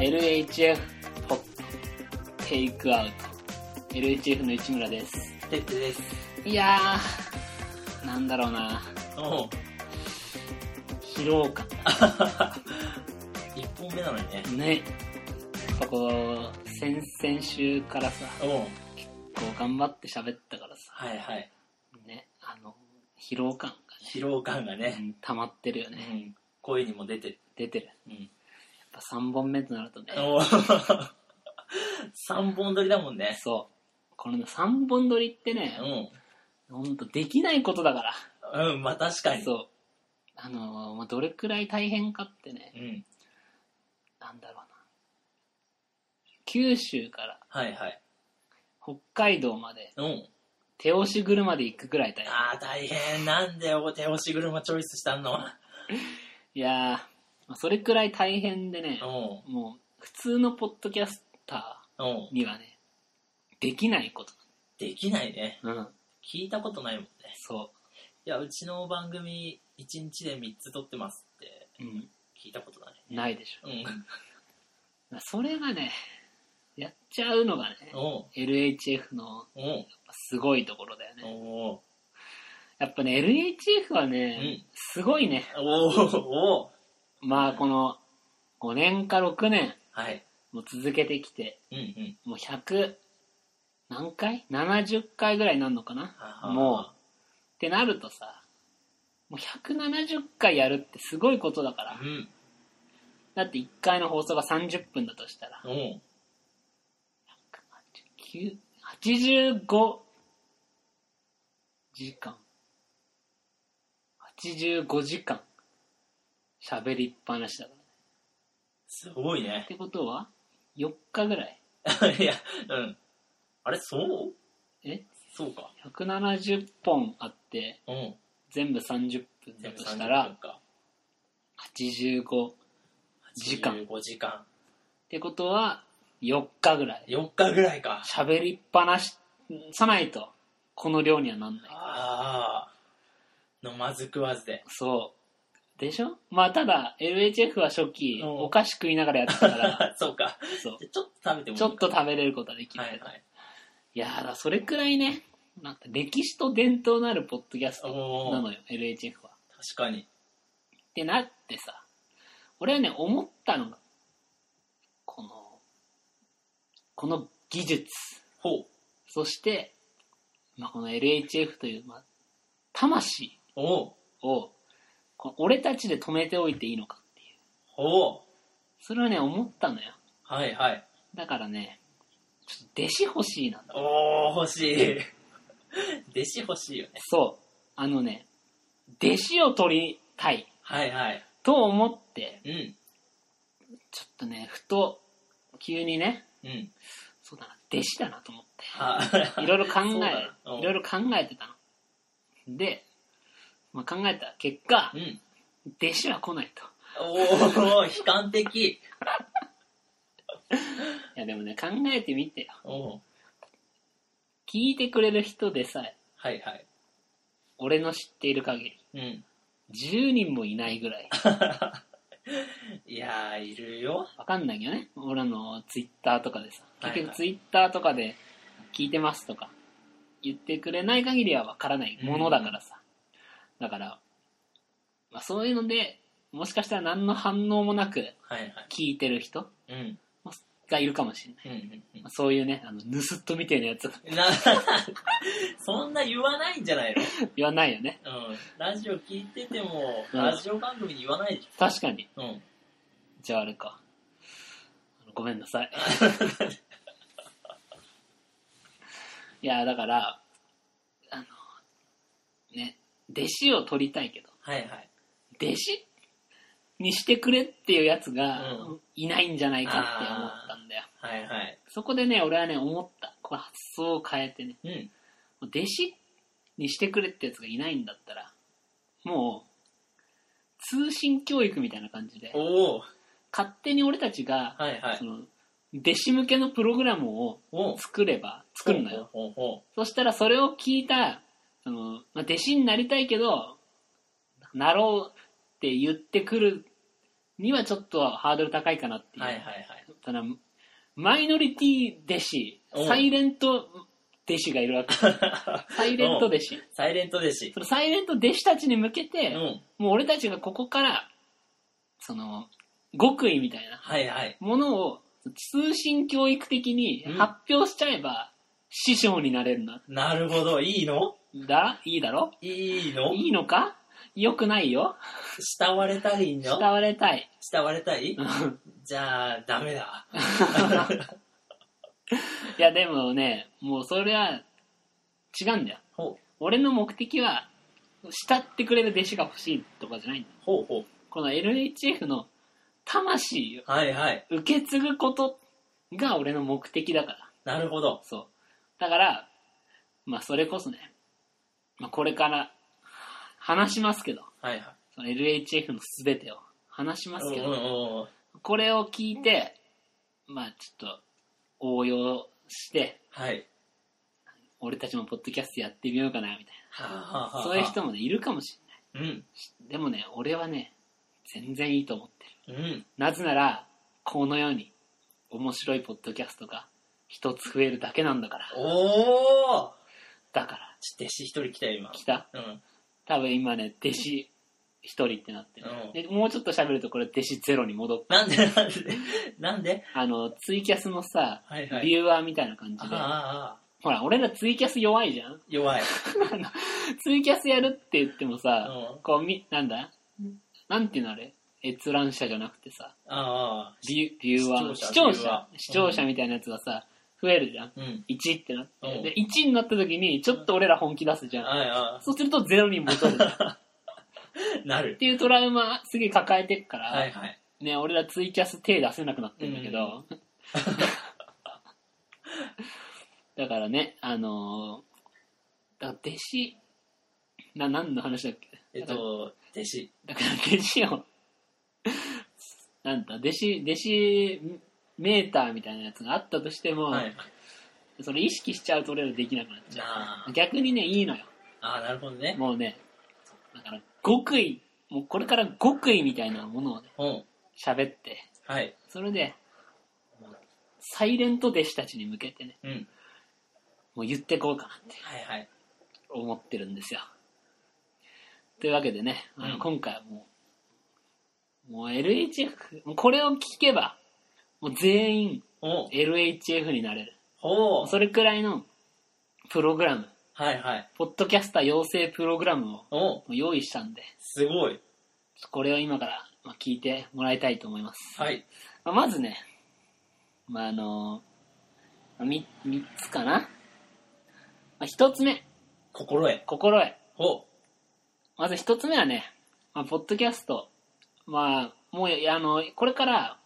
LHF ポットテイクアウト LHF の市村ですてってです。いやーなんだろうなおう。疲労感一本目なのにね。ねやっぱこう先々週からさおう。頑張って喋ったからさはいはい。ねあの疲労感疲労感ががね、ね、うん溜まってるようね、ん、声にも出てる。出てるやうん。っぱ3本目となるとねおう。三本撮りだもんね。そうこのね3本撮りってねうほんとできないことだからん。うん、まあ確かに。そう。あのーまあ、どれくらい大変かってね、うん。なんだろうな。九州からはいはい。北海道までうん。手押し車で行くくらい大変。ああ、大変。なんでお手押し車チョイスしたの？いやー、まあそれくらい大変でね、おう。もう普通のポッドキャスタ。ーにはね、できないこと。できないね。うん、聞いたことないもんね。そいや、うちの番組、1日で3つ撮ってますってう。うん、聞いたことない。ないでしうん。ょ。それがね、やっちゃうのがね。LHF の。すごいところだよね。やっぱね、LHF はね、うんすごいね。まあこの5年か6年はい。もう続けてきてうんうん。もう100何回 ?70 回ぐらいになるのかな？もうってなるとさもう170回やるってすごいことだからうん。だって1回の放送が30分だとしたらおう。9 85時間85時間喋りっぱなしだからすごいっね。てことは4日ぐらい いや、うん。あれ、そう？え？そうか。170本あってうん。全部30分だ全部30としたら分か。85っ時間5時間。てことは4日ぐらい4日ぐらいか。喋りっぱなしさないとこの量にはなんないああ。飲まず食わずで。そうでしょ？まあただ LHF は初期うんお菓子食いながらやってたから そうか。そうちょっと食べてもちょっと食べれることはできるはいはい。いやーだそれくらいねなんか歴史と伝統のあるポッドキャストなのよ LHF は確かに。ってなってさ俺はね思ったのがこのこの技術ほう。そして、まあ、この LHF という、まあ、魂。を俺たちで止めておいていいのかっていうほう。それはね思ったのよはいはい。だからねちょっと弟子欲しいなんだおー、欲しい。弟子欲しいよね。そうあのね弟子を取りたいはいはい。と思ってうん。ちょっとねふと急にねうん。そうだな弟子だなと思ってはいろいろ考そうだえなうんいろいろ考えてたので、まあ、考えた結果うん。弟子は来ないとおー、悲観的。いやでもね考えてみてよ。聞いてくれる人でさえはいはい。俺の知っている限りうん。10人もいないぐらい いやー、いるよ。わかんないけどね俺のツイッターとかでさはいはい結局ツイッターとかで聞いてますとか言ってくれない限りはわからないものだからさ、だから、まあ、そういうのでもしかしたら何の反応もなくはいはい。聞いてる人うん。がいるかもしれない、うんうんうん。まあ、そういうねあの盗人みたいなやつ な、そんな言わないんじゃないの？言わないよね。うん。ラジオ聞いてても、うん。ラジオ番組に言わないでし確かに。ょ。うん。じゃああれか。ごめんなさい。いやだからあのね弟子を取りたいけど。はいはい。弟子？にしてくれっていうやつがうんいないんじゃないかって思ったんだよ、はいはい。そこでね俺はね思ったこれ発想を変えてねうん。弟子にしてくれってやつがいないんだったらもう通信教育みたいな感じで。勝手に俺たちが、はいはいそ。の弟子向けのプログラムをお作れば、作るのよ。そしたらそれを聞いた、その、まあ、弟子になりたいけど、なろうって言ってくるにはちょっとハードル高いかなっていう。うはいはいはい。ただ、マイノリティ弟子、おサイレント弟子がいるわけ。サイレント弟子。サイレント弟子。そのサイレント弟子たちに向けうて、ん。もう俺たちがここから、その、極意みたいなはいはい。ものを通信教育的に発表しちゃえば、師匠になれるな。なるほど。いいの？だ？いいだろ？いいの？いいのか？よくないよ。慕われたいの？慕われたい。慕われたい？うんじゃあ、ダメだ。いや、でもね、もうそれは違うんだよ。ほう。俺の目的は、慕ってくれる弟子が欲しいとかじゃないんだよ。ほうほう。この LHF の魂をはいはい。受け継ぐことが俺の目的だから。なるほど。そう。だから、まあそれこそね、まあこれから話しますけど、はいはい。その LHF の全てを話しますけど、これを聞いて、まあちょっと応用して、はい。俺たちもポッドキャストやってみようかな、みたいはあ、はあはな。あ、そういう人もね、いるかもしれない。うん。でもね、俺はね、全然いいと思ってる。うん。なぜなら、このように面白いポッドキャストが一つ増えるだけなんだから。おーだから、弟子一人来たよ、今。来た？うん。多分今ね、弟子一人ってなってる、もうちょっと喋るとこれ弟子ゼロに戻って、なんでなんで？なんで？あの、ツイキャスのさ、はいはい。ビューアーみたいな感じで、ほら、俺らツイキャス弱いじゃん。弱い。ツイキャスやるって言ってもさ、うん。こうみ、なんだ？なんていうのあれ？閲覧者じゃなくてさ、ああ、ビュビューアー、視視聴者。聴者視聴者みたいなやつがさ、増えるじゃん。うん。1ってなって、うんで、1になった時に、ちょっと俺ら本気出すじゃん。そうすると0に戻る。っい。なる。ていうトラウマすげえ抱えてっから、はいはい。ね、俺らツイキャス手出せなくなってるんだけど、だからね、あのー、だから弟子、な、何の話だっけ？えっと、弟子。だから弟子を、なんだ、弟子、弟子メーターみたいなやつがあったとしても、はいはい。それ意識しちゃうと俺らできなくなっちゃあう。逆にね、いいのよ。あ、なるほどね。もうね、だから極意、もうこれから極意みたいなものをね、うん。喋って、はい。それで、サイレント弟子たちに向けてね、うん。もう言ってこうかなってはいはい。思ってるんですよ。というわけでね、あのうん今回はもう、もう LHF、もうこれを聞けば、もう全員お LHF になれる。ほう。それくらいのプログラム、はいはい。ポッドキャスター養成プログラムをおもう用意したんで、すごい。これを今からまあ聞いてもらいたいと思います。はい。まあまずね、まあ、あのみ3つかな。まあ、1つ目、心得。心得。ほまず1つ目はね、まあ、ポッドキャスト。まあ、もう、あの、これから、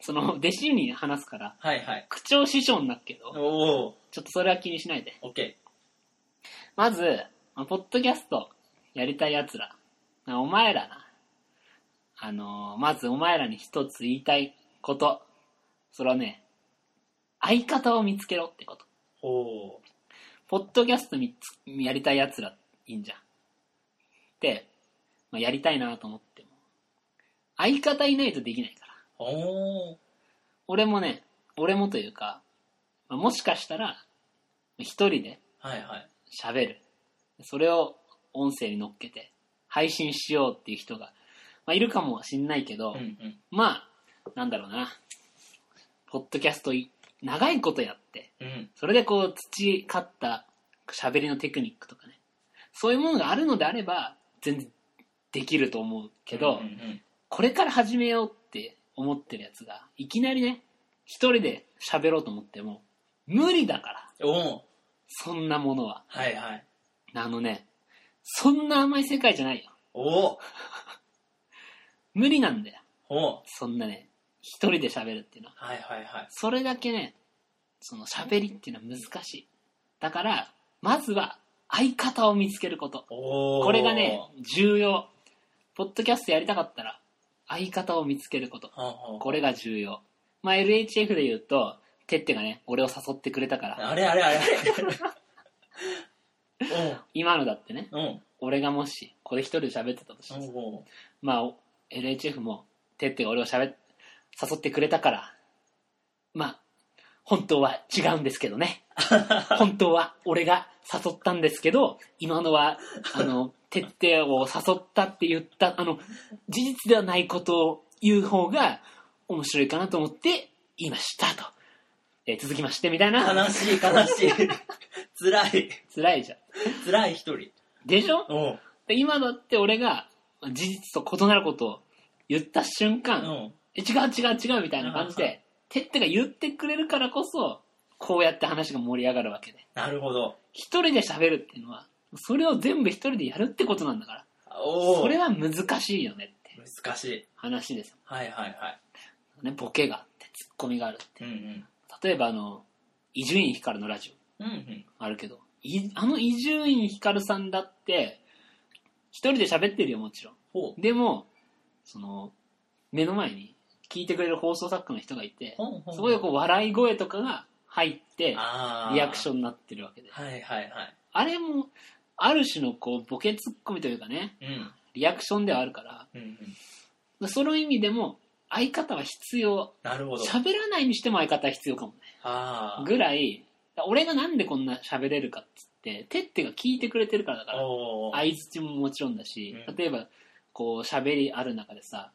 その、弟子に話すから、う。はいはい。口調師匠になるけど、おお。ちょっとそれは気にしないで。オッケまず、まあポッドキャストやりたい奴ら。なお前らな。あのーまずお前らに一つ言いたいこと。それはね、相方を見つけろってこと。ー。ほポッドキャストみつやりたい奴らいいんじゃん。で、まあ、やりたいなと思っても、相方いないとできないから。う。おー。俺もね、俺もというか、まあもしかしたら、一人ではいはい。喋る。それを音声に乗っけて配信しようっていう人が、まあ、いるかもしんないけど、うんうん。まあ、なんだろうな。ポッドキャストい長いことやって、うん。それでこう培った喋りのテクニックとかね。そういうものがあるのであれば、全然できると思うけど、うんうんこれから始めようって思ってるやつが、いきなりね、一人で喋ろうと思っても、無理だから、うん。おー。そんなものは。はいはい。あのね、そんな甘い世界じゃないよ。おー。無理なんだよ。ほう。そんなね、一人で喋るっていうのは。はいはいはい。それだけね、その喋りっていうのは難しい。だから、まずは相方を見つけること。おー。これがね、重要。ポッドキャストやりたかったら、相方を見つけること。これが重要。まあ LHF で言うと、てってがね、俺を誘ってくれたから、あれあれあれあれ。今のだってね。俺がもし、これ一人で喋ってたとしてまあ、お LHF も、てってが俺を喋っ、誘ってくれたから、まあ、本当は違うんですけどね。本当は俺が誘ったんですけど、今のは、あの、てってを誘ったって言った、あの、事実ではないことを言う方が面白いかなと思って言いましたと。えー続きまして、みたいな。悲しい悲しい。辛い。辛いじゃん。辛い一人。でしょ？うん。で今だって俺がまあ事実と異なることを言った瞬間、うん。え違う違う違うみたいな感じで、てってが言ってくれるからこそ、こうやって話が盛り上がるわけで。なるほど。一人で喋るっていうのは、それを全部一人でやるってことなんだから。それは難しいよねって難しい。話ですよ。はいはいはい。ね、ボケがあって、ツッコミがあるって。うんうん。例えばあの、伊集院光のラジうんうん。オあるけど、いあの伊集院光さんだって、一人で喋ってるよもちろん。でも、その、目の前に聞いてくれる放送作家の人がいて、ほうほうそこでこう笑い声とかが入って、リアクションになってるわけで。はいはいはい。あれも、ある種のこう、ボケツッコミというかね、うん。リアクションではあるから、うんうん。その意味でも、相方は必要。なるほど。喋らないにしても相方は必要かもね。あぐらい、俺がなんでこんな喋れるかっつって、てってが聞いてくれてるからだかあ。ら。相づちももちろんだし、うん例えば、こう、喋りある中でさ、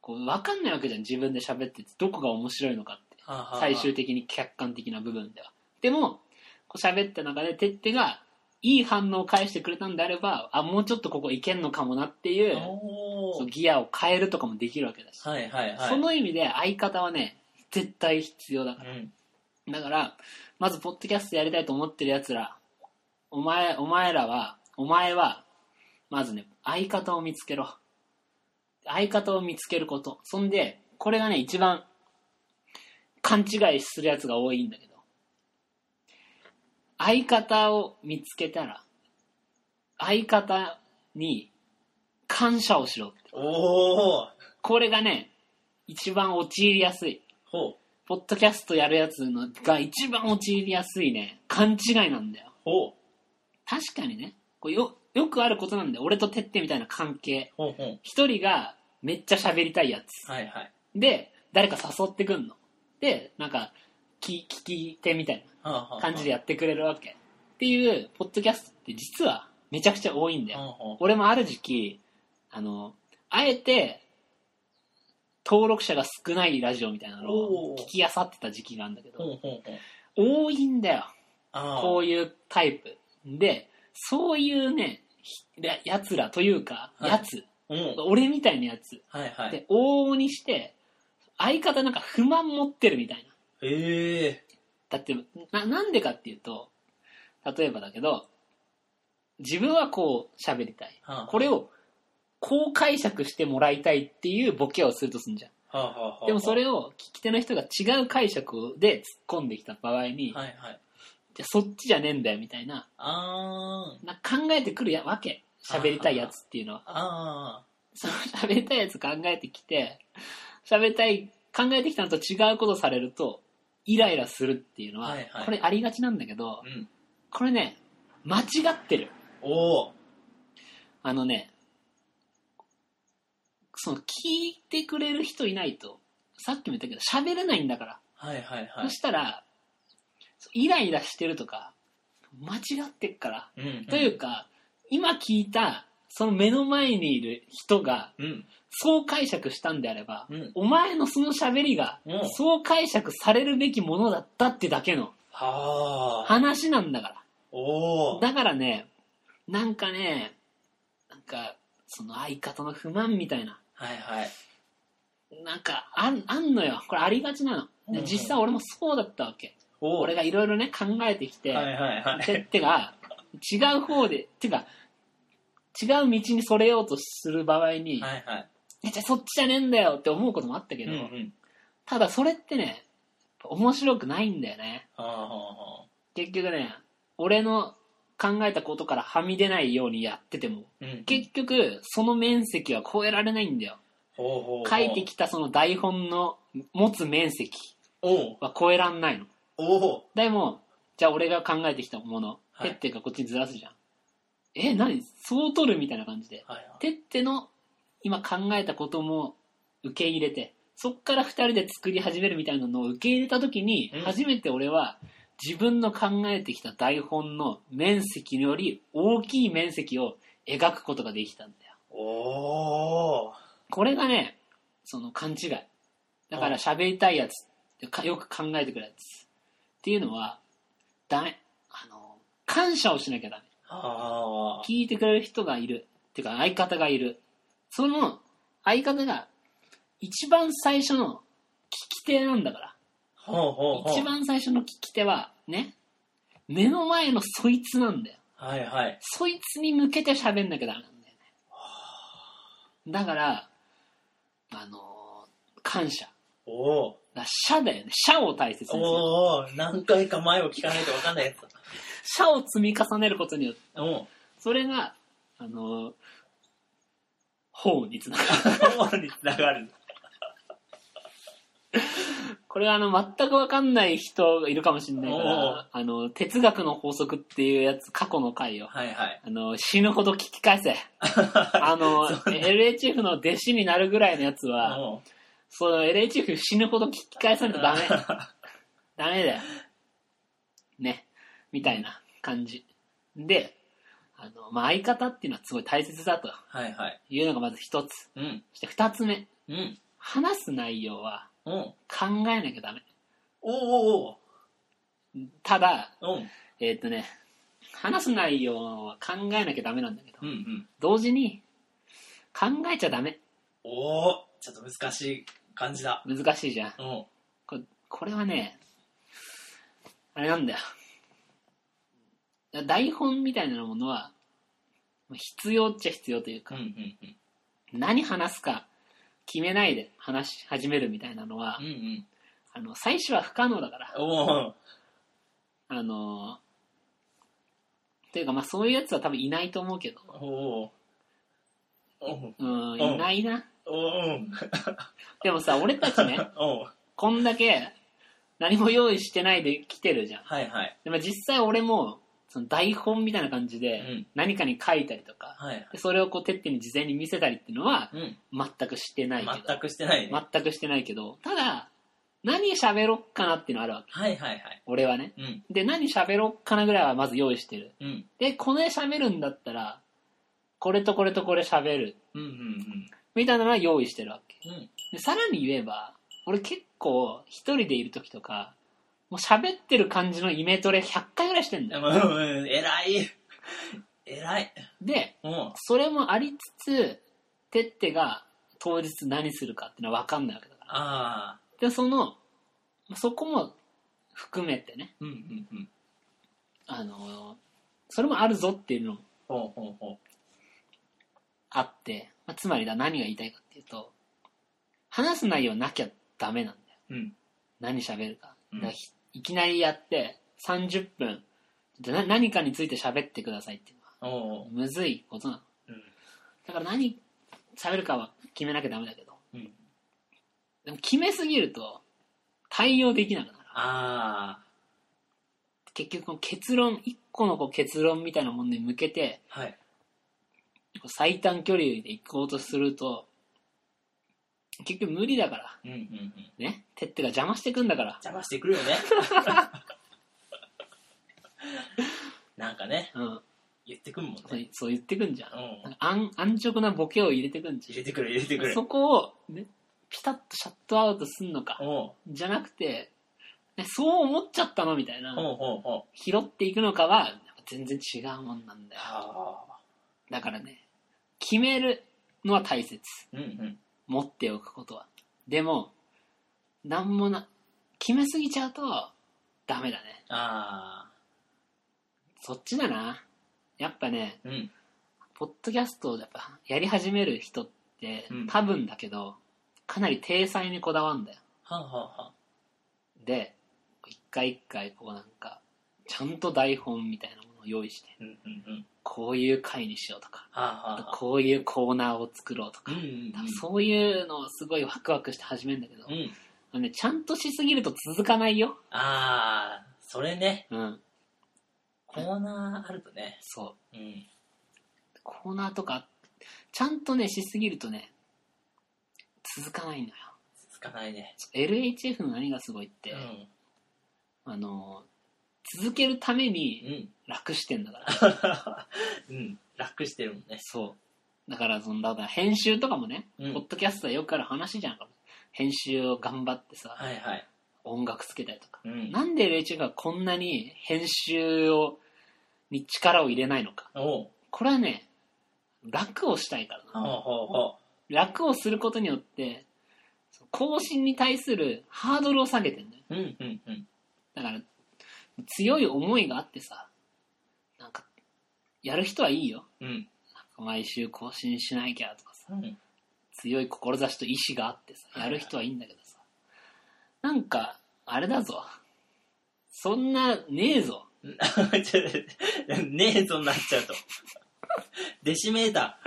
こう、わかんないわけじゃん、自分で喋ってて、どこが面白いのかって。はあはあ最終的に客観的な部分では。でも、こう喋った中で、てってが、いい反応を返してくれたんであれば、あ、もうちょっとここいけんのかもなっていう。そうギアを変えるとかもできるわけだし。はいはいはい。その意味で相方はね、絶対必要だから。うん。だから、まず、ポッドキャストやりたいと思ってる奴ら、お前、お前らは、お前は、まずね、相方を見つけろ。相方を見つけること。そんで、これがね、一番、勘違いする奴が多いんだけど、相方を見つけたら、相方に感謝をしろって。おお。これがね、一番陥りやすい。ほう。ポッドキャストやるやつのが一番陥りやすいね、勘違いなんだよ。ほう。確かにね、こうよ、よくあることなんだよ。俺とてってみたいな関係。ほうほう。一人がめっちゃ喋りたいやつ。はいはい。で、誰か誘ってくんの。で、なんか、聞聞き手みたいな感じでやってくれるわけ。っていう、ポッドキャストって実はめちゃくちゃ多いんだよ。俺もある時期、あの、あえて、登録者が少ないラジオみたいなのを聞き漁ってた時期があるんだけど。多いんだよ。ああ。こういうタイプ。で、そういうね、ひややつらというか、はいやつ、うん。俺みたいなやつ。で、往々にして、相方なんか不満持ってるみたいな。ええだって、な、なんでかっていうと、例えばだけど、自分はこう喋りたい。はあこれを、こう解釈してもらいたいっていうボケをするとすんじゃん。はあはあはあ。でもそれを聞き手の人が違う解釈で突っ込んできた場合に、はいはい。じゃあそっちじゃねえんだよみたいな、あー。な考えてくるやわけ。喋りたいやつっていうのは。あその喋りたいやつ考えてきて、喋りたい、考えてきたのと違うことされると、イライラするっていうのは、はいはいこれありがちなんだけどあ。、うん。これね、間違ってる。おお。あのね、その聞いてくれる人いないと、さっきも言ったけど喋れないんだから。はいはいはそい。したら、イライラしてるとか、間違ってっから。うん。というか、今聞いた、その目の前にいる人が、うん。そう解釈したんであれば、うん。お前のその喋りがうん、そう解釈されるべきものだったってだけのはあ。話なんだか。ら。だからね、なんかね、なんか、その相方の不満みたいな、はいはい。なんかあん、あんのよ。これありがちなの。でうん実際俺もそうだったわけ。俺がいろいろね、考えてきて、はいはいはい。てが、違う方で、てか、違う道にそれようとする場合に、はいはい。えじゃあそっちじゃねえんだよって思うこともあったけど、うんうん。ただそれってね、面白くないんだよね。結局ね、俺の考えたことからはみ出ないようにやってても、あ。うん。結局、その面積は超えられないんだよ。ほ書いてきたその台本の持つ面積は超えらんないの。でも、じゃあ俺が考えてきたもの、はいてってがこっちにずらすじゃん。え、何？そう取るみたいな感じで。はいはいてっての今考えたことも受け入れて、そっから二人で作り始めるみたいなのを受け入れた時にうん、初めて俺は自分の考えてきた台本の面積より大きい面積を描くことができたんだよ。おーこれがね、その勘違い。だから喋りたいやつ、かよく考えてくるやつ。っていうのは、ダメ。あの、感謝をしなきゃダメ。あ聞いてくれる人がいる。っていうか相方がいる。その相方が一番最初の聞き手なんだから。ーほうほうほう一番最初の聞き手は、ね、目の前のそいつなんだよ。はいはいそいつに向けて喋んなきゃダメなんだよね。だから、あの感謝。おおだ社だよね。社を大切にする。おお何回か前を聞かないと分かんないやつだ社を積み重ねることによって、おうそれが、あの法につながる。法につながるこれはあの、全くわかんない人がいるかもしれないかおうら、あの、哲学の法則っていうやつ、過去の回を、はいはいあの、死ぬほど聞き返せ。あの、LHF の弟子になるぐらいのやつは、その LHF 死ぬほど聞き返さないとダメ。ダメだよ。ね。みたいな感じ。で、あの、まあ、相方っていうのはすごい大切だとはいはいいうのがまず一つ。うんそして二つ目。うん話す内容はおう考えなきゃダメ。おうおうただ、おうえーっ、とね、話す内容は考えなきゃダメなんだけど、うんうん同時に考えちゃダメ。おおちょっと難しい感じだ難しいじゃん。おうこれこれはね、あれなんだよ。台本みたいなものは、必要っちゃ必要というか、うんうんうん。何話すか決めないで話し始めるみたいなのは、うんうん。あの、最初は不可能だから。あの、というかまあそういうやつは多分いないと思うけど、おうん、う。んいないな。でもさ、俺たちね、こんだけ何も用意してないで来てるじゃん。はいはい。でも実際俺も、その台本みたいな感じうでん何かに書いたりとか、はいはいでそれをこう、てってに事前に見せたりっていうのはうん全くしてないけど。全くしてないね全くしてないけど、ただ、何喋ろっかなっていうのはあるわけ。はいはいはい俺はね。うんで、何喋ろっかなぐらいはまず用意してる。うんで、これ喋るんだったら、これとこれとこれ喋る。うんうんみたいなのは用意してるわけ。うんうんで、さらに言えば、俺結構一人でいる時とか、もう喋ってる感じのイメトレ100回ぐらいしてんだよ。うんうん偉い。偉い。で、うん。それもありつつ、てってが当日何するかっていうのは分かんないわけだから。ああ。で、その、そこも含めてね、うんうんうん。あの、それもあるぞっていうのもほうほうほあって、まあ、つまりだ何が言いたいかっていうと、話す内容なきゃダメなんだよ。ううん。何喋るか。うんだからひいきなりやって、30分、な何かについて喋ってくださいっていうのは、むずいことなの。うん。だから何喋るかは決めなきゃダメだけど、うん。でも決めすぎると対応できなくなる。あ結局結論、一個のこう結論みたいなものに向けて、あはい。最短距離で行こうとすると、結局無理だから。うんうんうんね。てってが邪魔してくんだから。邪魔してくるよね なんかねうん。言ってくんもんそうねそう言ってくんじゃん。うんなんか安安直なボケを入れてくんじ入れてくる入れてくるゃん。そこを、ね、ピタッとシャットアウトすんのか。じゃなくて、ね、そう思っちゃったのみたいな。ほうほうほう拾っていくのかは、やっぱ全然違うもんなんだよ。ああだからね、決めるのは大切。うんうん持っておくことは。でも、なんもな、決めすぎちゃうと、ダメだね。ああそっちだな。やっぱね、うんポッドキャストをやっぱやり始める人って、うん多分だけど、かなり体裁にこだわるんだよ。はんはんはんで、一回一回こうなんか、ちゃんと台本みたいなものを用意して、うんうんうん。こういう回にしようとか、はあはあはあ。こういうコーナーを作ろうとかうん、うんうん。そういうのをすごいワクワクして始めるんだけど、うん。あのね、ちゃんとしすぎると続かないよ。ああ、それね。うん。コーナーあるとね。そう。うん。コーナーとか、ちゃんとね、しすぎるとね、続かないのよ。つかないね。LHF の何がすごいって、うん。あの、続けるためにうん。楽してんだから。うん。楽してるもんね。そう。だから、その、だから編集とかもね、うんポッドキャストはよくある話じゃんか。編集を頑張ってさ、はいはい。音楽つけたりとか。うん。なんで LHF がこんなに編集を、に力を入れないのか。おう。これはね、楽をしたいからうほうほ楽をすることによって、更新に対するハードルを下げてんだよ。う。うんうんうん。だから、強い思いがあってさ、なんか、やる人はいいよ。うん。毎週更新しなきゃとかさ、うん。強い志と意志があってさ、やる人はいいんだけどさ、なんか、あれだぞ。そんな、ねえぞ。ねえぞになっちゃうと。デシメータ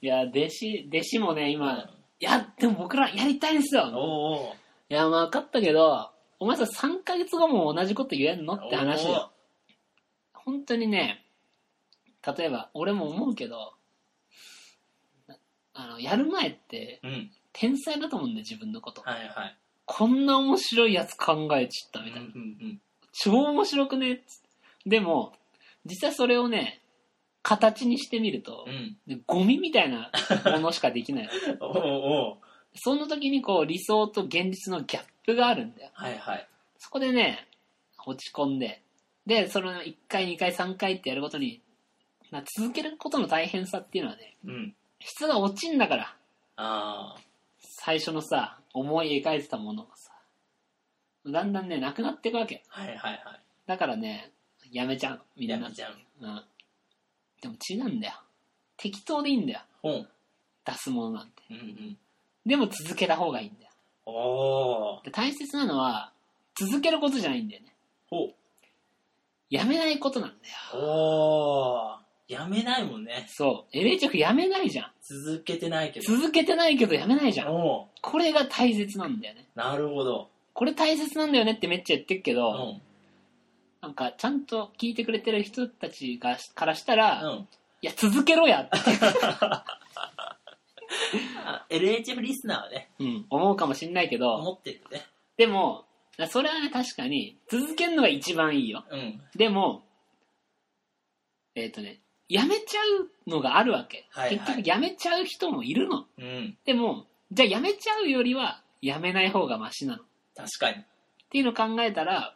いや、弟子、弟子もね、ー。今、いや、でも僕らやりたいんですよ。おうおう。いや、まあ分かったけど、お前さ、3ヶ月後も同じこと言えんのって話よ。本当にね、例えば、俺も思うけど、あの、やる前って、うん。天才だと思うんだよ、自分のこと。はいはい。こんな面白いやつ考えちったみたいな。うんうん超面白くねでも、実際それをね、形にしてみるとうん。ゴミみたいなものしかできない。おうおう。その時にこう、理想と現実のギャップがあるんだよ。はいはい。そこでね、落ち込んで、で、その1回、2回、3回ってやることに、な続けることの大変さっていうのはね、うん。質が落ちんだから、あ最初のさ、思い描いてたものがさ、だんだんね、なくなっていくわけ。あ。はいはいはだからね、やめちゃう、みい。んな。やめちゃう。うん。でも違うんだよ。適当でいいんだよ。ほん。出すものなんて。うんうん。でも続けた方がいいんだよ。大切なのは、続けることじゃないんだよね。ほやめないことなんだよ。う。おー。やめないもんね。そう。LHF やめないじゃん。続けてないけど。続けてないけどやめないじゃん。おー。これが大切なんだよね。なるほど。これ大切なんだよねってめっちゃ言ってるけうど、ん。なんかちゃんと聞いてくれてる人たちがからしたら、いうん。や続けろやって、あ LHF リスナーはね、うん、思うかもしんないけど、思ってるよね。でも、それはね確かに続けるのが一番いいよ。うん。でも、えっ、とね、やめちゃうのがあるわけ。はいはい結局やめちゃう人もいるの。うん。でも、じゃあやめちゃうよりはやめない方がマシなの。っ確かに。ていうのを考えたら、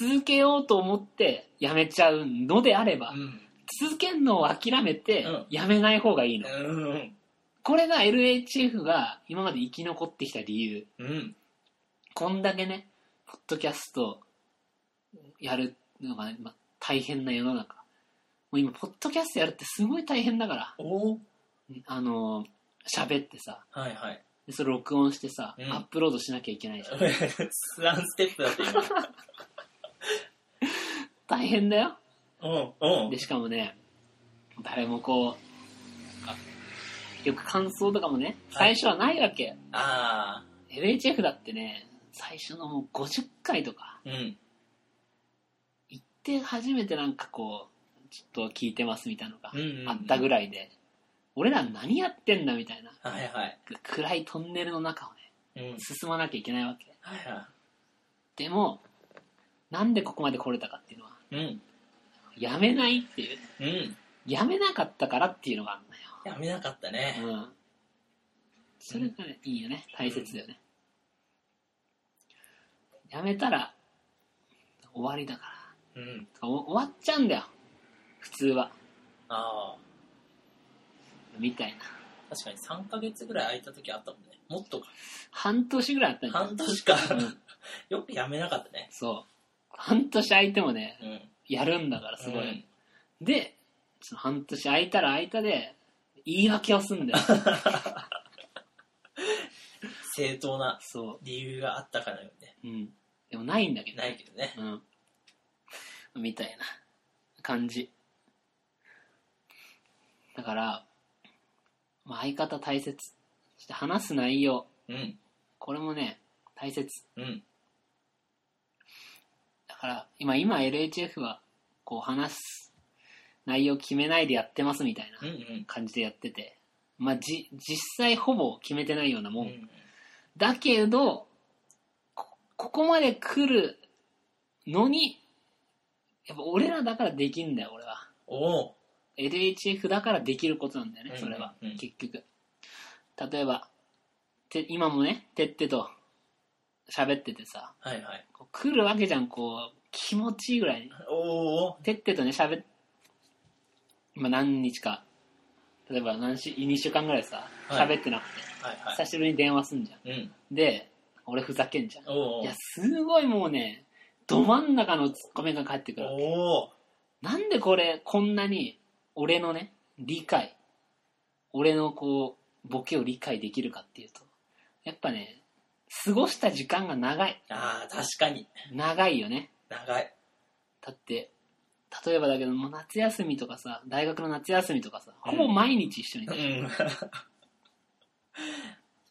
続けようと思ってやめちゃうのであれば、うん。続けるのを諦めてうんやめない方がいいの。うん。これが LHF が今まで生き残ってきた理由。うん。こんだけね、ポッドキャストやるのが、ま、大変な世の中。もう今、ポッドキャストやるってすごい大変だから。おー。あの、喋ってさ、はいはい。でそれ録音してさ、うんアップロードしなきゃいけないじゃん。ワンステップだって今。大変だよ。うん。うんで、。しかもね、誰もこう、あよく感想とかもね、最初はないわけ。あ LHF だってね、最初のもう50回とか、ー。うん。行って初めてなんかこう、ちょっと聞いてますみたいなのがうんうんうんあったぐらいで、俺ら何やってんだみたいな、はいはい。く暗いトンネルの中をね、うん。進まなきゃいけないわけ。はいはでも、なんでここまで来れたかっていうのは、い。うん。やめないっていう、うん。やめなかったからっていうのがあるやめなかったね。うん。それがね、いいよね。大切だよね。やめたら、終わりだから。うん。お終わっちゃうんだよ。普通は。ああ。みたいな。確かに3ヶ月ぐらい空いた時あったもんね。もっとか。半年ぐらいあったんだよ半年か。うんよくやめなかったね。そう。半年空いてもね、うん。やるんだからすごい。うんで、その半年空いたら空いたで、言い訳をすんだよ。正当なそ理由があったかのようで。う。うん。でもないんだけど。ないけどね。うん。みたいな感じだから、まあ、相方大切そして話す内容うん。これもね大切うん。だから今今 LHF はこう話す内容決めないでやってますみたいなうん。うん。感じでやってて、まあ、じ実際ほぼ決めてないようなもん、うん。だけどこここまで来るのにやっぱ俺らだからできんだよ俺は。おお。LHF だからできることなんだよねそれは、うんうん。結局。例えばて今もねてってと喋っててさ。はいはい。来るわけじゃんこう気持ちいいぐらいに。てってとね喋っ今何日か例えば何し2週間ぐらいさはい。喋ってなくて、はいは久しぶりに電話すんじゃん。い。うん。で俺ふざけんじゃん。おおいやすごいもうねど真ん中のツッコミが返ってくるおおなんでこれこんなに俺のね理解俺のこうボケを理解できるかっていうとやっぱね過ごした時間が長い。ああ、確かに。長いよね。長い。だって例えばだけどもう夏休みとかさ大学の夏休みとかさうんほぼ毎日一緒にいた、うん。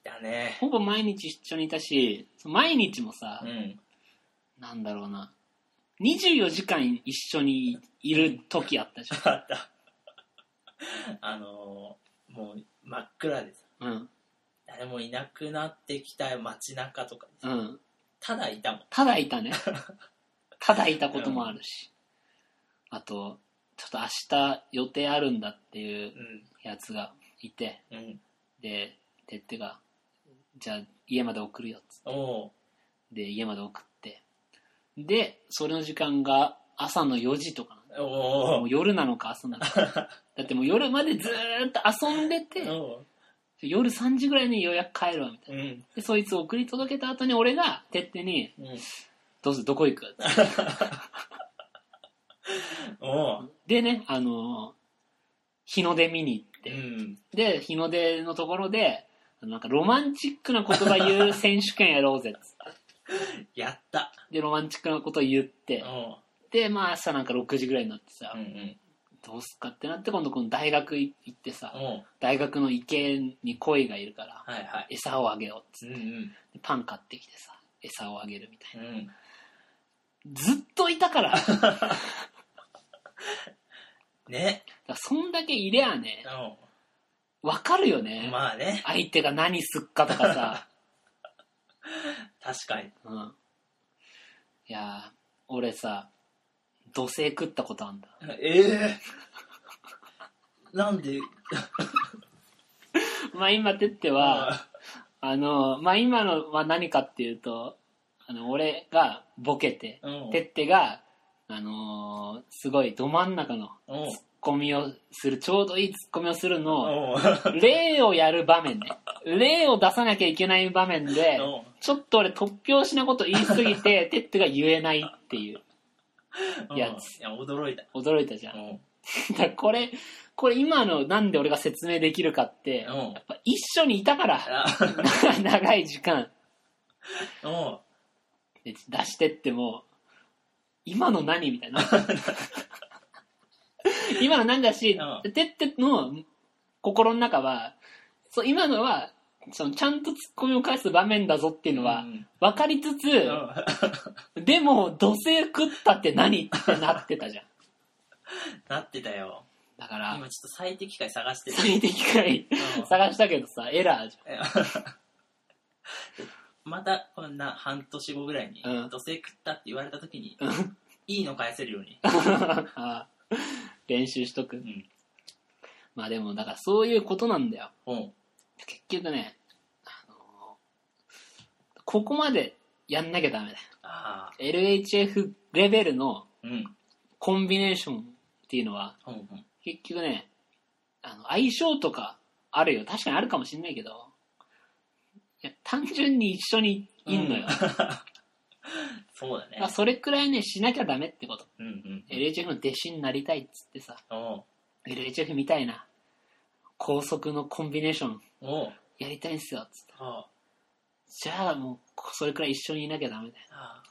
だね。ほぼ毎日一緒にいたし毎日もさ、うん。なんだろうな24時間一緒にいる時あったじ あった。あのー、もう真っ暗でさ、ゃんうん誰もいなくなってきた街中とかでさうんただいたもん。ただいたねただいたこともあるし、あとちょっと明日予定あるんだっていうやつがいてうん。うん。でてってがじゃあ家まで送るよっつってで家まで送ってでそれの時間が朝の4時とかもう夜なのか朝なのか だってもう夜までずーっと遊んでてお夜3時ぐらいにようやく帰るわみたいなうん。でそいつを送り届けた後に俺がてってにうん。「どうするどこ行く?」でねあの日の出見に行って、うん。で日の出のところであのなんかロマンチックな言葉言う選手権やろうぜっつって やった。でロマンチックなこと言っておでまあ朝なんか6時ぐらいになってさ、うんうん。どうすっかってなって今度この大学行ってさ大学の池に鯉がいるからはいはい。餌をあげようっつってうんうん。でパン買ってきてさ餌をあげるみたいうん。なずっといたから だかね。らそんだけいりゃあねおわかるよね、まあね。相手が何すっかとかさ 確かに。うんいやー俺さ土星食ったことあんだええなんで？まあ今てってはあのまあ今のは何かっていうとあの俺がボケてうん。てってがあのーすごいど真ん中のおう。ツッコミをするちょうどいいツッコミをするのをおう。例をやる場面ね。例を出さなきゃいけない場面でおう。ちょっと俺突拍子なこと言いすぎててってが言えないっていうやつ。いや、驚いた。驚いたじゃん。おう。だからこれこれ今のなんで俺が説明できるかってう。んやっぱ一緒にいたからあ。長い時間。おう。で出してっても今の何みたいな。今の何だし、うてっての心の中はそう今のはそのちゃんとツッコミを返す場面だぞっていうのはうん。分かりつつ、うん。でも土星食ったって何ってなってたじゃん。なってたよ。だから今ちょっと最適解探してる。最適解うん。探したけどさエラーじ またこんな半年後ぐらいにうん。土星食ったって言われた時にうん。いいの返せるように、あー。練習しとく。うん、まあでもだからそういうことなんだよ。おう結局ね、あのーここまでやんなきゃダメだよ。ああ LHF レベルのうん。コンビネーションっていうのはうんうん。結局ねあの相性とかあるよ。確かにあるかもしんないけどいや単純に一緒にいんのよ、うん。そうだね。まあそれくらいねしなきゃダメってこと。うんうん LHF の弟子になりたいっつってさ。LHF みたいな高速のコンビネーション。やりたいんすよっつって。あじゃあもうそれくらい一緒にいなきゃダメだよ。あ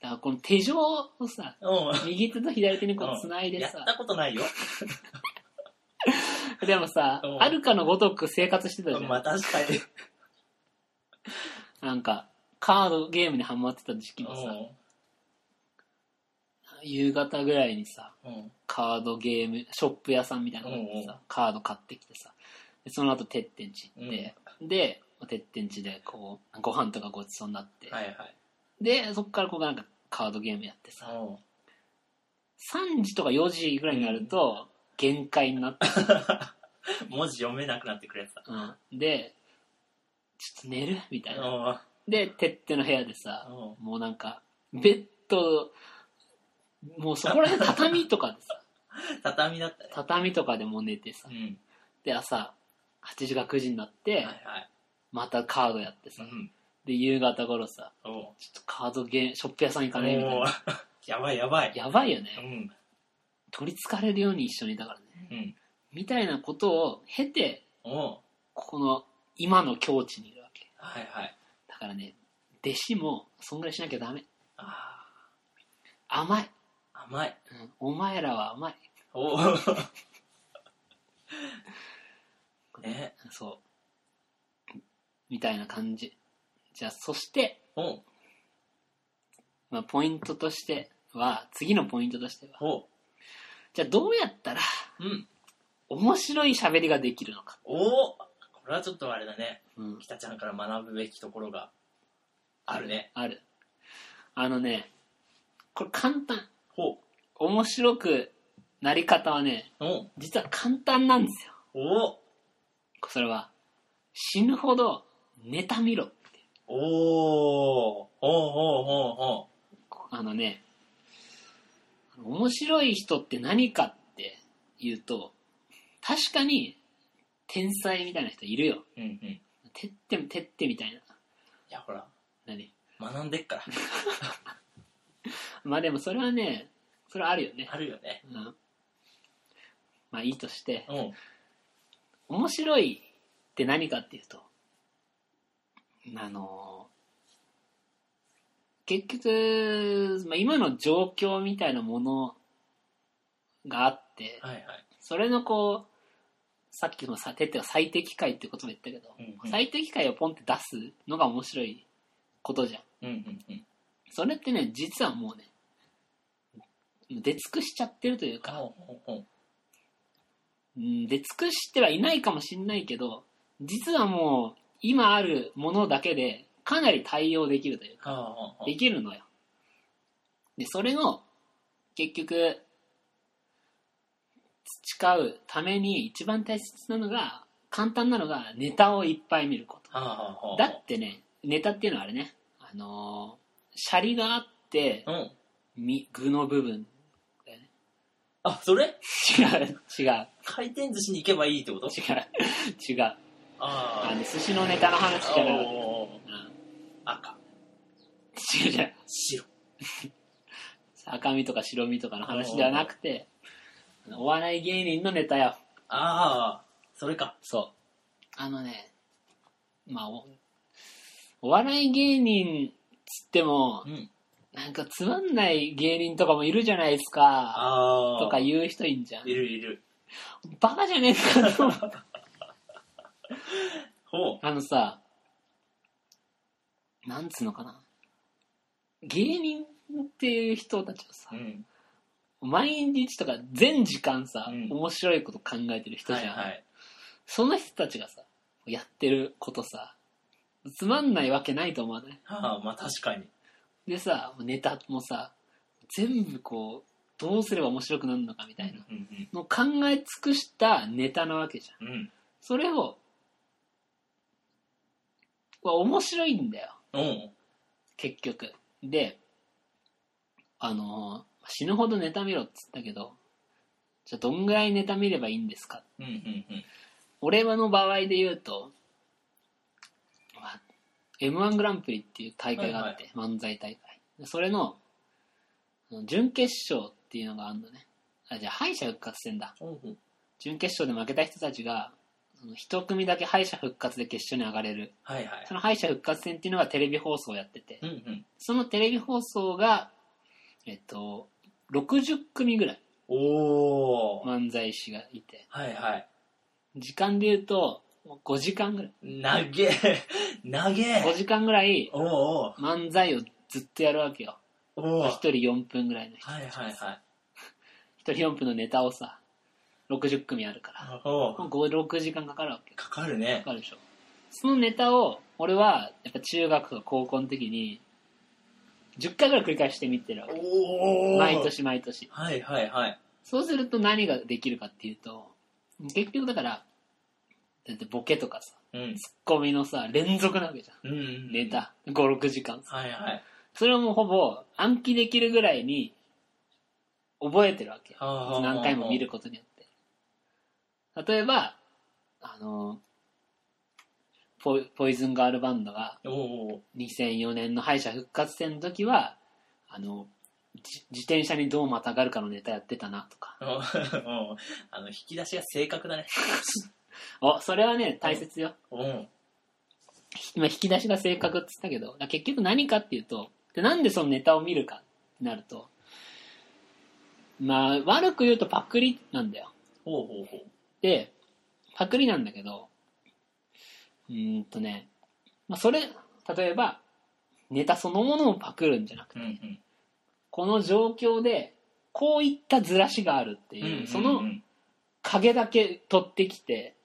だからこの手錠をさ、う。ん。右手と左手にこう繋いでさ。やっ、たことないよ。でもさう、んあるかのごとく生活してたじゃん。まあ確かに。なんか、カードゲームにハマってた時期もさ、夕方ぐらいにさ、うん。うん。カードゲーム、ショップ屋さんみたいなのでさ、うんうんカード買ってきてさ、でその後、てってんち行って、で、てってんちでこう、ご飯とかごちそうになって、はいはい。で、そっからこうなんかカードゲームやってさ、うん3時とか4時ぐらいになると、限界になって、文字読めなくなってくれてた。うん、で、ちょっと寝る？みたいな。うん。で、てっての部屋でさ、うんもうなんか、ベッド、もうそこら辺畳とかでさ、畳だったね。畳とかでもう寝てさう、ん。で、朝、8時か9時になって、はいはい。またカードやってさ、うん。で、夕方頃さ、おうちょっとカードゲーム、ショップ屋さん行かねみたいおうな。やばいやばい。やばいよね。うん。取りつかれるように一緒にいたからね。うん。みたいなことを経て、おうこの今の境地にいるわけ。はいはい。だからね、弟子もそんぐらいしなきゃダメ。あ甘い。あ、甘い。うんお前らは甘い。おうね。そう。みたいな感じ。じゃあ、そして、まあ、ポイントとしては、次のポイントとしては、じゃあどうやったらうん。面白い喋りができるのか。おおこれはちょっとあれだね。うん。北ちゃんから学ぶべきところがあるね。ある。あのね、これ簡単。ほう。面白くなり方はね、実は簡単なんですよ。おうそれは、死ぬほどネタ見ろって。おおほうほうほうほあのね、面白い人って何かって言うと、確かに天才みたいな人いるよ。う。うんうん。いてって、てってみたいな。や、ほら、何？学んでっから。まあでもそれはね、それはあるよね。あるよね。うん。まあいいとして、うん。面白いって何かっていうと、あの結局、まあ、今の状況みたいなものがあって、はいはい。それのこう、さっきのさ、てっては最適解ってことも言ったけど、うんうん最適解をポンって出すのが面白いことじゃん。うんうんうん。それってね、実はもうね、出尽くしちゃってるというか、ほうん出尽くしてはいないかもしれないけど、実はもう今あるものだけでかなり対応できるというか、できるのよ。で、それの結局、培うために一番大切なのが、簡単なのがネタをいっぱい見ること。はあはあはあだってね、ネタっていうのはあれね、あのーシャリがあって、うん。み具の部分だよね。あ、それ？違う、違う、回転寿司に行けばいいってこと？違う、違う。ああの、寿司のネタの話じゃなくて、赤、違う違う。白。赤身とか白身とかの話ではなくて、お笑い芸人のネタよ。ああ、それか。そう。あのね、まあ、おお笑い芸人つってもう、ん。なんかつまんない芸人とかもいるじゃないですか。ああ。とか言う人いんじゃんい。るいる。バカじゃねえかと思う。ほう。あのさ、なんつうのかな。芸人っていう人たちはさう、ん。毎日とか全時間さ、うん面白いこと考えてる人じゃん。はいはい。その人たちがさ、やってることさ、つまんないわけないと思わない？はあ、まあ確かに。でさ、ネタもさ、全部こう、どうすれば面白くなるのかみたいなうんのを考え尽くしたネタなわけじゃん。うん。うん。それを、は面白いんだよ、うん。結局。で、あのー死ぬほどネタ見ろっつったけど、じゃあどんぐらいネタ見ればいいんですか？うんうんうん。俺はの場合で言うと、まあ M1 グランプリっていう大会があって、漫才大会。でそれの、あの準決勝っていうのがあるのね。あ、じゃあ敗者復活戦だ。ほうほう準決勝で負けた人たちが、その一組だけ敗者復活で決勝に上がれるはいはいその敗者復活戦っていうのがテレビ放送をやってて、うんうんそのテレビ放送がえっと60組ぐらい。おお、漫才師がいて。はいはい。時間で言うと5時間ぐらい。投げ投げ5時間ぐらいおお漫才をずっとやるわけよ。おお1人4分ぐらいの人はいはいはい。1人4分のネタをさ60組あるから。おお56時間かかるわけよ。かかるね。かかるでしょ。そのネタを俺はやっぱ中学とか高校の時に10回ぐらい繰り返してみてるわけ。毎年毎年。はいはいはい。そうすると何ができるかっていうと結局だからだってボケとかさうん。ツッコミのさ連続なわけじゃん。うんうんネタ。56時間はいはい。それをもうほぼ暗記できるぐらいに覚えてるわけ何回も見ることによって。例えばあのポイズンガールバンドがおお2004年の敗者復活戦の時はあのじ自転車にどうまたがるかのネタやってたなとか。あの引き出しが正確だね。おそれはね大切よ。うん。今引き出しが正確って言ったけど結局何かっていうとでなんでそのネタを見るかってなるとまあ悪く言うとパクリなんだよ。ほうほうほう。でパクリなんだけどうーんとね、まあ、それ例えばネタそのものをパクるんじゃなくてうんうん。この状況でこういったずらしがあるっていう、その影だけ取ってきて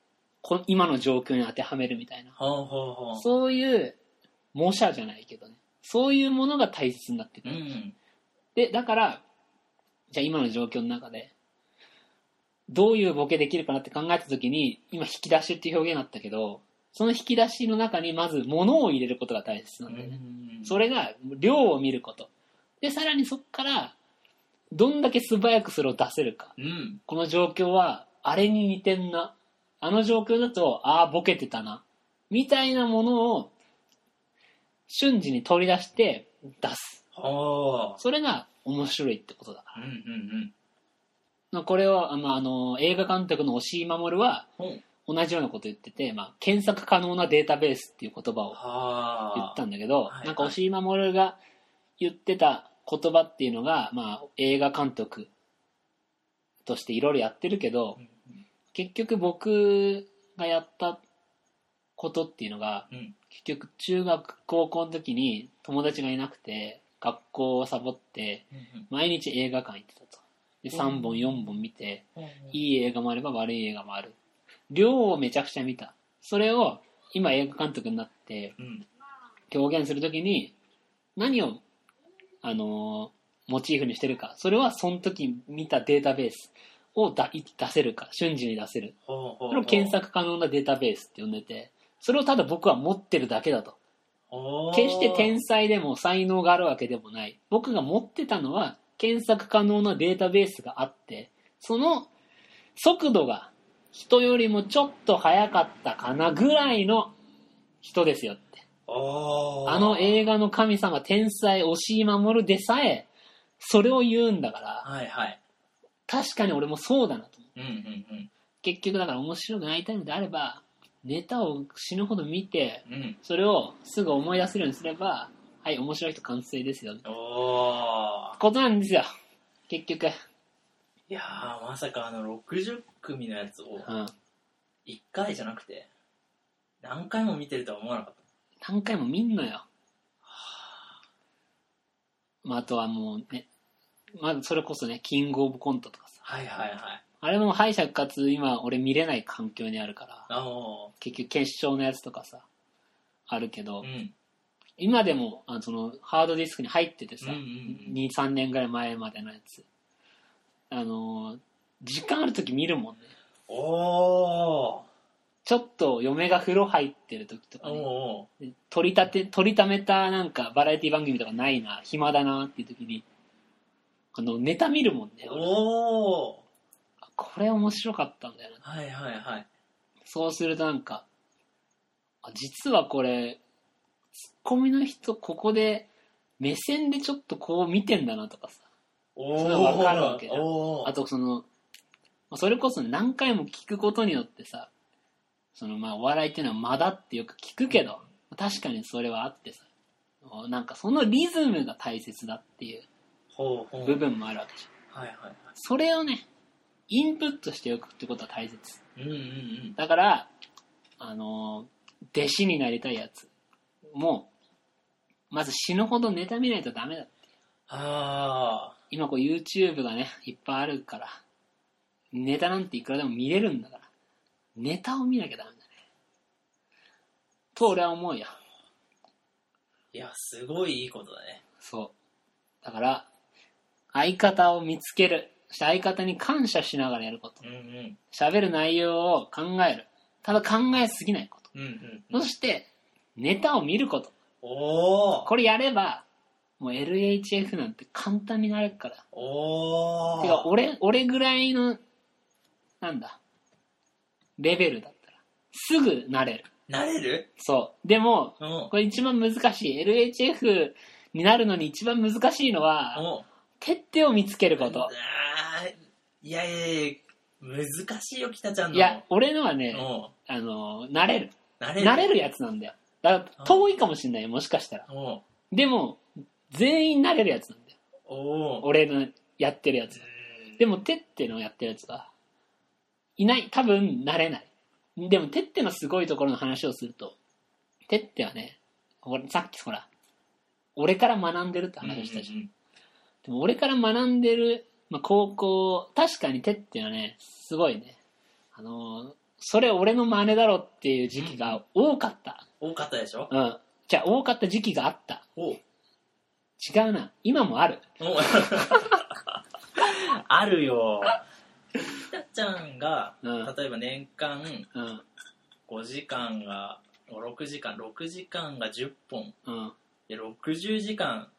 こ今の状況に当てはめるみたいな。ほうほうほう。そういう模写じゃないけどね。そういうものが大切になってくる、うん。でだからじゃあ今の状況の中でどういうボケできるかなって考えた時に今引き出しっていう表現あったけどその引き出しの中にまず物を入れることが大切なんだよね、それが量を見ること。でさらにそこからどんだけ素早くそれを出せるか。うん。この状況はあれに似てんな。あの状況だとああボケてたな。みたいなものを瞬時に取り出して出す。ほそれが面白いってことだかううんうん。らこれをあの映画監督の押井守はう。ん同じようなこと言ってて、まあ、検索可能なデータベースっていう言葉をはあ言ったんだけど、はいなんか押井守が言ってた言葉っていうのが、まあ、映画監督としていろいろやってるけど、うん結局僕がやったことっていうのが、うん。結局中学高校の時に友達がいなくて学校をサボってうん毎日映画館行ってたと。で3本4本見てうん。いい映画もあれば悪い映画もある量をめちゃくちゃ見た。それを今映画監督になってうん。表現するときに何を、あのーモチーフにしてるか。それはその時見たデータベースをだ出せるか。瞬時に出せる。それを検索可能なデータベースって呼んでて。それをただ僕は持ってるだけだと。決して天才でも才能があるわけでもない。僕が持ってたのは検索可能なデータベースがあってその速度が人よりもちょっと速かったかなぐらいの人ですよって。あの映画の神様天才押井守でさえそれを言うんだから。はいはい。確かに俺もそうだなと思う。うんうんうん。結局だから面白くなりたいのであればネタを死ぬほど見てうん。それをすぐ思い出せるようにすればはい面白い人完成ですよ。ことなんですよ。結局、いやーまさかあの60組のやつをうん、1回じゃなくて何回も見てるとは思わなかっ何回も見んのよ、まあ、あとはもうねまあそれこそねキングオブコントとかさ。たはいはいはい。あれも敗者復活今俺見れない環境にあるからお結局決勝のやつとかさあるけど、ーうん。今でもあのそのハードディスクに入っててさ、うんうんうん。23年ぐらい前までのやつあのー時間ある時見るもんね。おー。ちょっと嫁が風呂入ってる時とか、ね、おで取り立て取りためたなんかバラエティ番組とかないな。暇だなっていう時にあのネタ見るもんねーおー。あこれ面白かったんだよな。はいはいはい。そうするとなんかあ実はこれツッコミの人ここで目線でちょっとこう見てんだなとかさ。おそれは分かるわけじゃんあとそのまあそれこそ何回も聞くことによってさそのまあお笑いっていうのは間だってよく聞くけど、確かにそれはあってさ、なんかそのリズムが大切だっていう。部分もあるわけじゃん。はいはいはい。それをね、インプットしておくってことは大切。うんうんうん。だから、あのー弟子になりたいやつも、まず死ぬほどネタ見ないとダメだ。あ今こう YouTube がね、いっぱいあるから、ネタなんていくらでも見れるんだから、ネタを見なきゃダメだね。と俺は思うよ。ー。いや、すごいいいことだね。そう。だから、相方を見つける。そして相方に感謝しながらやること。うんうん。喋る内容を考える。ただ考えすぎないこと。うんうんうん。そして、ネタを見ること。おーこれやれば、もう LHF なんて簡単になれるから。おーてか、俺、俺ぐらいの、なんだ、レベルだったら、すぐなれる。なれる？そう。でも、うん。これ一番難しい。LHF になるのに一番難しいのは、お手手を見つけること。いやいやいや、難しいよ、北ちゃんの。いや、俺のはね、おあの、なれる。なれる。やつなんだよ。だから、遠いかもしんないよ、もしかしたら。おでも、全員なれるやつなんだよ。おー俺のやってるやつ。でも、てってのやってるやつが、いない。多分、なれない。でも、てってのすごいところの話をすると、てってはね、さっきほら、俺から学んでるって話をしたじゃん。うんうんでも、俺から学んでる、まあ、高校、確かにてってはね、すごいね、あのーそれ俺の真似だろっていう時期が多かった。多かったでしょ？うん。じゃあ、多かった時期があった。違うな。今もある。あるよ。北ちゃんが、うん例えば年間うん。5時間が、6時間、6時間が10本。うん。で、60時間、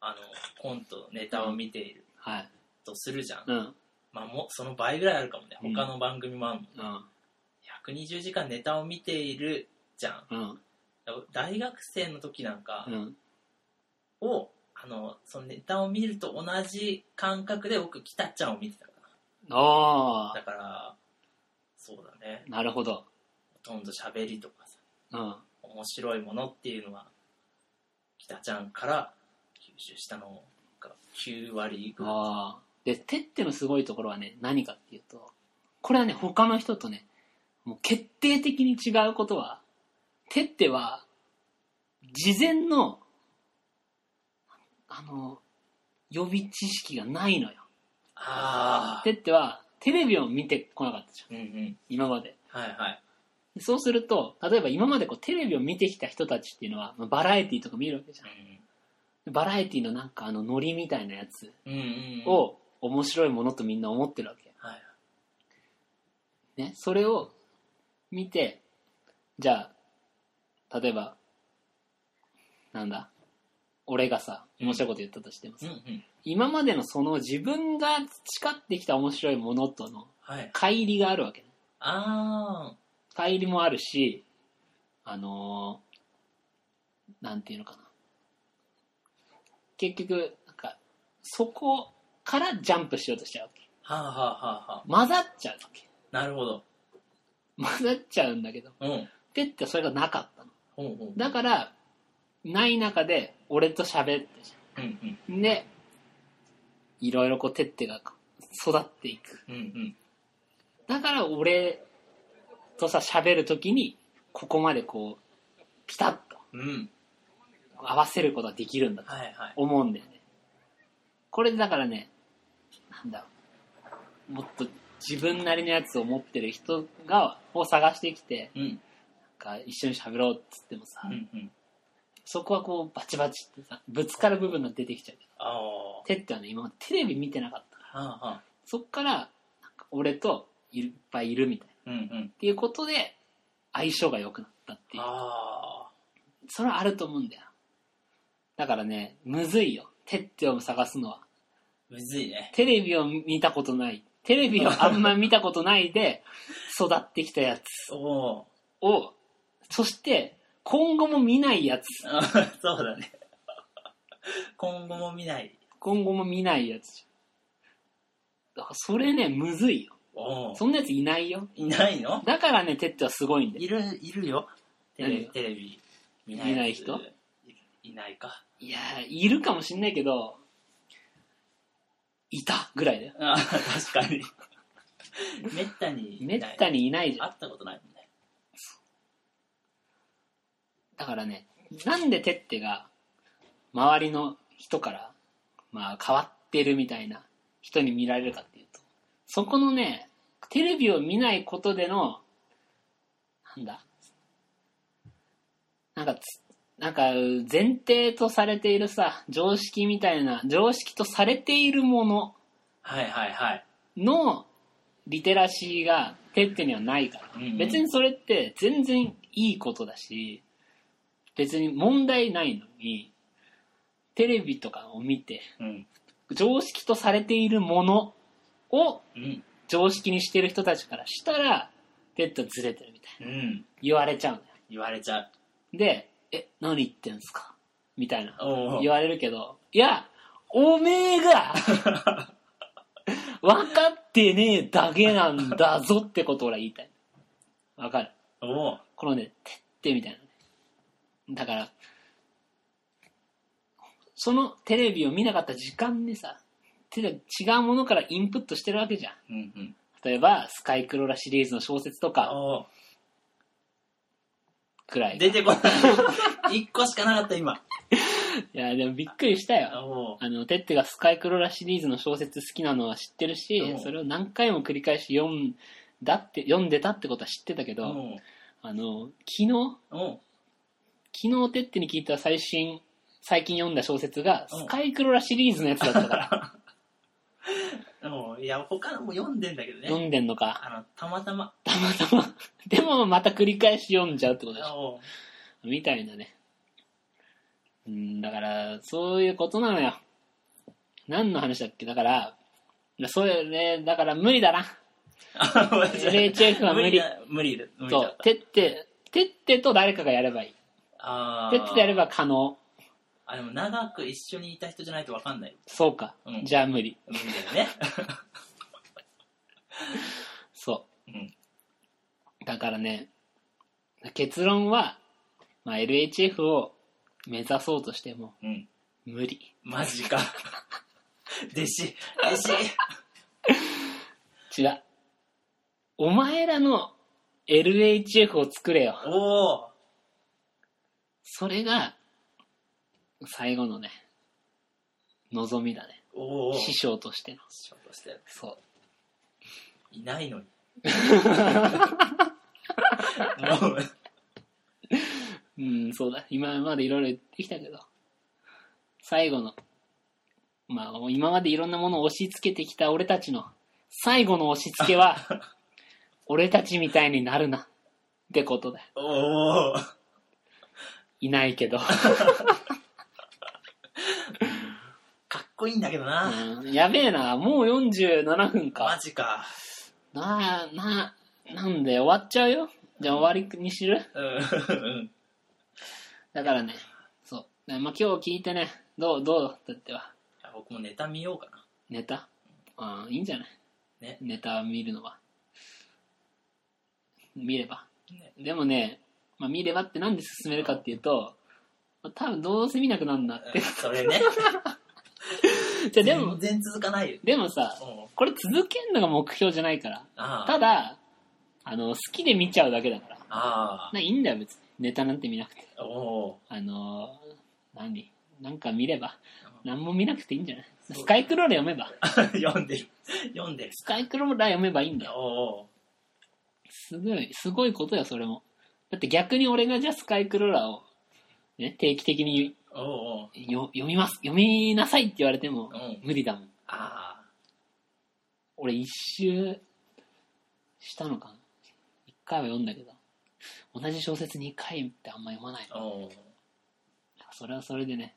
あの、コント、ネタを見ているはい。とするじゃん。うん。まあ、もう、その倍ぐらいあるかもね。うん他の番組もあるもん。うん。120時間ネタを見ているじゃん。うん。大学生の時なんかうん。を、あの、そのネタを見ると同じ感覚で僕、北ちゃんを見てたかあら。だから、そうだね。あ、なるほど。ほとんど喋りとかさ、うん。面白いものっていうのは、北ちゃんから吸収したのが9割ぐらい。ああ。で、てってのすごいところはね、何かっていうと、これはね、他の人とね、もう決定的に違うことは、てっては、事前の、あの、予備知識がないのよ。あてっては、テレビを見てこなかったじゃん。あ。うんうん。今まで。はいはい。でそうすると、例えば今までこうテレビを見てきた人たちっていうのは、まあバラエティとか見るわけじゃん。バラエティのなんかあのノリみたいなやつうんうんうん。を面白いものとみんな思ってるわけ。はい。ね、それを見て、じゃあ、例えば、なんだ、俺がさ、面白いこと言ったとしてもさ、うんうん。今までのその自分が培ってきた面白いものとのはい。乖離があるわけね。あ乖離もあるし、あのーなんていうのかな。結局、なんか、そこからジャンプしようとしちゃうわけ。あ。はあはあはあはあ。混ざっちゃうわけ。なるほど。混ざっちゃうんだけど、うん。ペってそれがなかったの。ほうほう。だから、ない中で俺と喋ってじうんうん。ゃん。で、いろいろこう、てってが育っていく。うんうん。だから俺とさ、喋るときに、ここまでこう、ピタッとうん。合わせることができるんだとはいはい。思うんだよね。これでだからね、なんだろう。もっと自分なりのやつを持ってる人が、を探してきて、うん。なんか一緒に喋ろうっつってもさ、うんうん。そこはこうバチバチってさ、ぶつかる部分が出てきちゃうけど。ああ。てってはね、今までテレビ見てなかったから、はあはあ。そっから、なんか俺といっぱいいるみたいな。うんうん。っていうことで、相性が良くなったっていう。ああ。それはあると思うんだよ。だからね、むずいよ。てってを探すのは。むずいね。テレビを見たことない。テレビをあんま見たことないで育ってきたやつ。を、そして今後も見ないやつ。あ そうだね。今後も見ない。今後も見ないやつ。だからそれね、むずいよ。そんなやついないよ。いないの？だからね、テッテはすごいんだよ。いる、いるよ。テレ何？がテレビ見見ない人？いいないか？いやー、いるかもしんないけど、いたぐらいだよ。あー確かに。めったにいない。めったにいないじゃん。会ったことないもんね。だからね、なんでテッテが、周りの人から、まあ変わってるみたいな人に見られるかっていうと、そこのね、テレビを見ないことでの、なんだ、なんかつ、なんか前提とされているさ、常識みたいな、常識とされているものはいはいはい。のリテラシーがテッテにはないから、うんうん別にそれって全然いいことだし別に問題ないのにテレビとかを見てうん。常識とされているものをうん。常識にしてる人たちからしたらテッテはずれてるみたいなうん。言われちゃうんだよ言われちゃう。で「え何言ってんすか?」みたいな言われるけどいやおめえが 分かってねえだけなんだぞってことを俺は言いたい。わかる？おおこのね、てってみたいなね。だから、そのテレビを見なかった時間でさ、違うものからインプットしてるわけじゃん。うんうん。例えば、スカイクロラシリーズの小説とかくらい。出てこない。一個しかなかった今。いや、でもびっくりしたよ。あの、テッテがスカイクロラシリーズの小説好きなのは知ってるしうん、それを何回も繰り返し読んだって、読んでたってことは知ってたけど、おあの、昨日、お昨日テッテに聞いた最新、最近読んだ小説が、うんスカイクロラシリーズのやつだったから、おおいや、他のも読んでんだけどね。読んでんのか。あの、たまたま。たまたま。でもまた繰り返し読んじゃうってことでしょ。みたいなね。うん、だから、そういうことなのよ。何の話だっけ？だから、そういうね、だから無理だな。LHF は無理だ無理だ。無理そう、だった。てって、てってと誰かがやればいい。あーてってとやれば可能。あ、でも長く一緒にいた人じゃないとわかんない。そうか。うんじゃあ無理。無理だよね。そうん。う。だからね、結論は、まあ、LHF を目指そうとしてもうん。無理。マジか。弟子、弟子。違う。お前らの LHF を作れよ。おおそれが、最後のね、望みだね。おお師匠としての。師匠としてそいないのに。もう、う。うん、そうだ。今までいろいろ言ってきたけど、最後の、まあ、今までいろんなものを押し付けてきた俺たちの最後の押し付けは、俺たちみたいになるな。ってことだよ。おおいないけど。かっこいいんだけどな。うん、やべえな。もう47分マか。ジか。なあ、なあ、なんで終わっちゃうよ？じゃあ終わりにする？うん。だからね、そう。ねまあ、今日聞いてね、どう、どうだっては。僕もネタ見ようかな。ネタ？ああ、いいんじゃない？ね。ネタ見るのは。見れば。ねでもね、まあ、見ればってなんで進めるかっていうと、まあ多分どうせ見なくなるなって。それね。じゃあでも全、然続かないよ。でもさ、うんこれ続けんのが目標じゃないから。ああ。ただ、あの、好きで見ちゃうだけだから。あないいんだよ別に。ネタなんて見なくて。あ。おおあのー、何？なんか見れば、うん何も見なくていいんじゃない？スカイクローラ読めば。読んでる。読んでる。スカイクローラ読めばいいんだよ。おおすごい、すごいことよ、それも。だって逆に俺がじゃあスカイクローラを、ね、定期的におおよ読みます、読みなさいって言われてもうん無理だもん。あ俺一周したのかな？一回は読んだけど、同じ小説2回ってあんま読まないの。あ。おおそれはそれでね、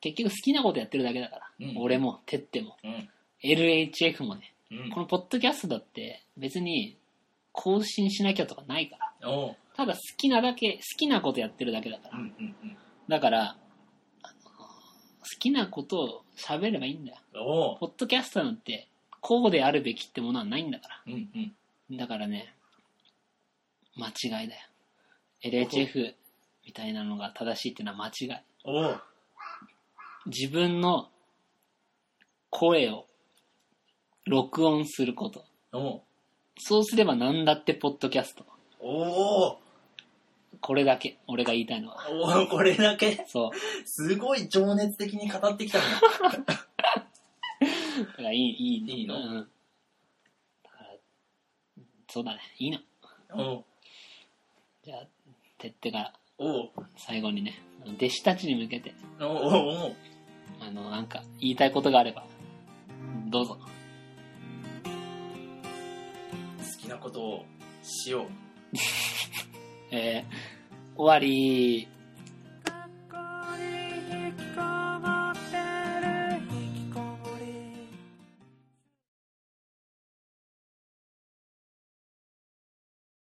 結局好きなことやってるだけだから。うん俺も、てっても、うん。LHF もね、うんこのポッドキャストだって別に更新しなきゃとかないから。おおただ好きなだけ、好きなことやってるだけだから。うんうんうん。だから、あの好きなことを喋ればいいんだよ。おおポッドキャストなんてこうであるべきってものはないんだから。うんうん。だからね、間違いだよ。LHF みたいなのが正しいっていうのは間違い。おう自分の声を録音すること。おうそうすれば何だってポッドキャスト。おうこれだけ、俺が言いたいのは。お うこれだけ？そう。すごい情熱的に語ってきたね。だからいい、いいいいの？うん。だから、そうだね、いいの。おうじゃあ、てってからおう最後にね、弟子たちに向けて、おうおうおうあの、なんか言いたいことがあれば、どうぞ。好きなことをしよう。えー、終わり。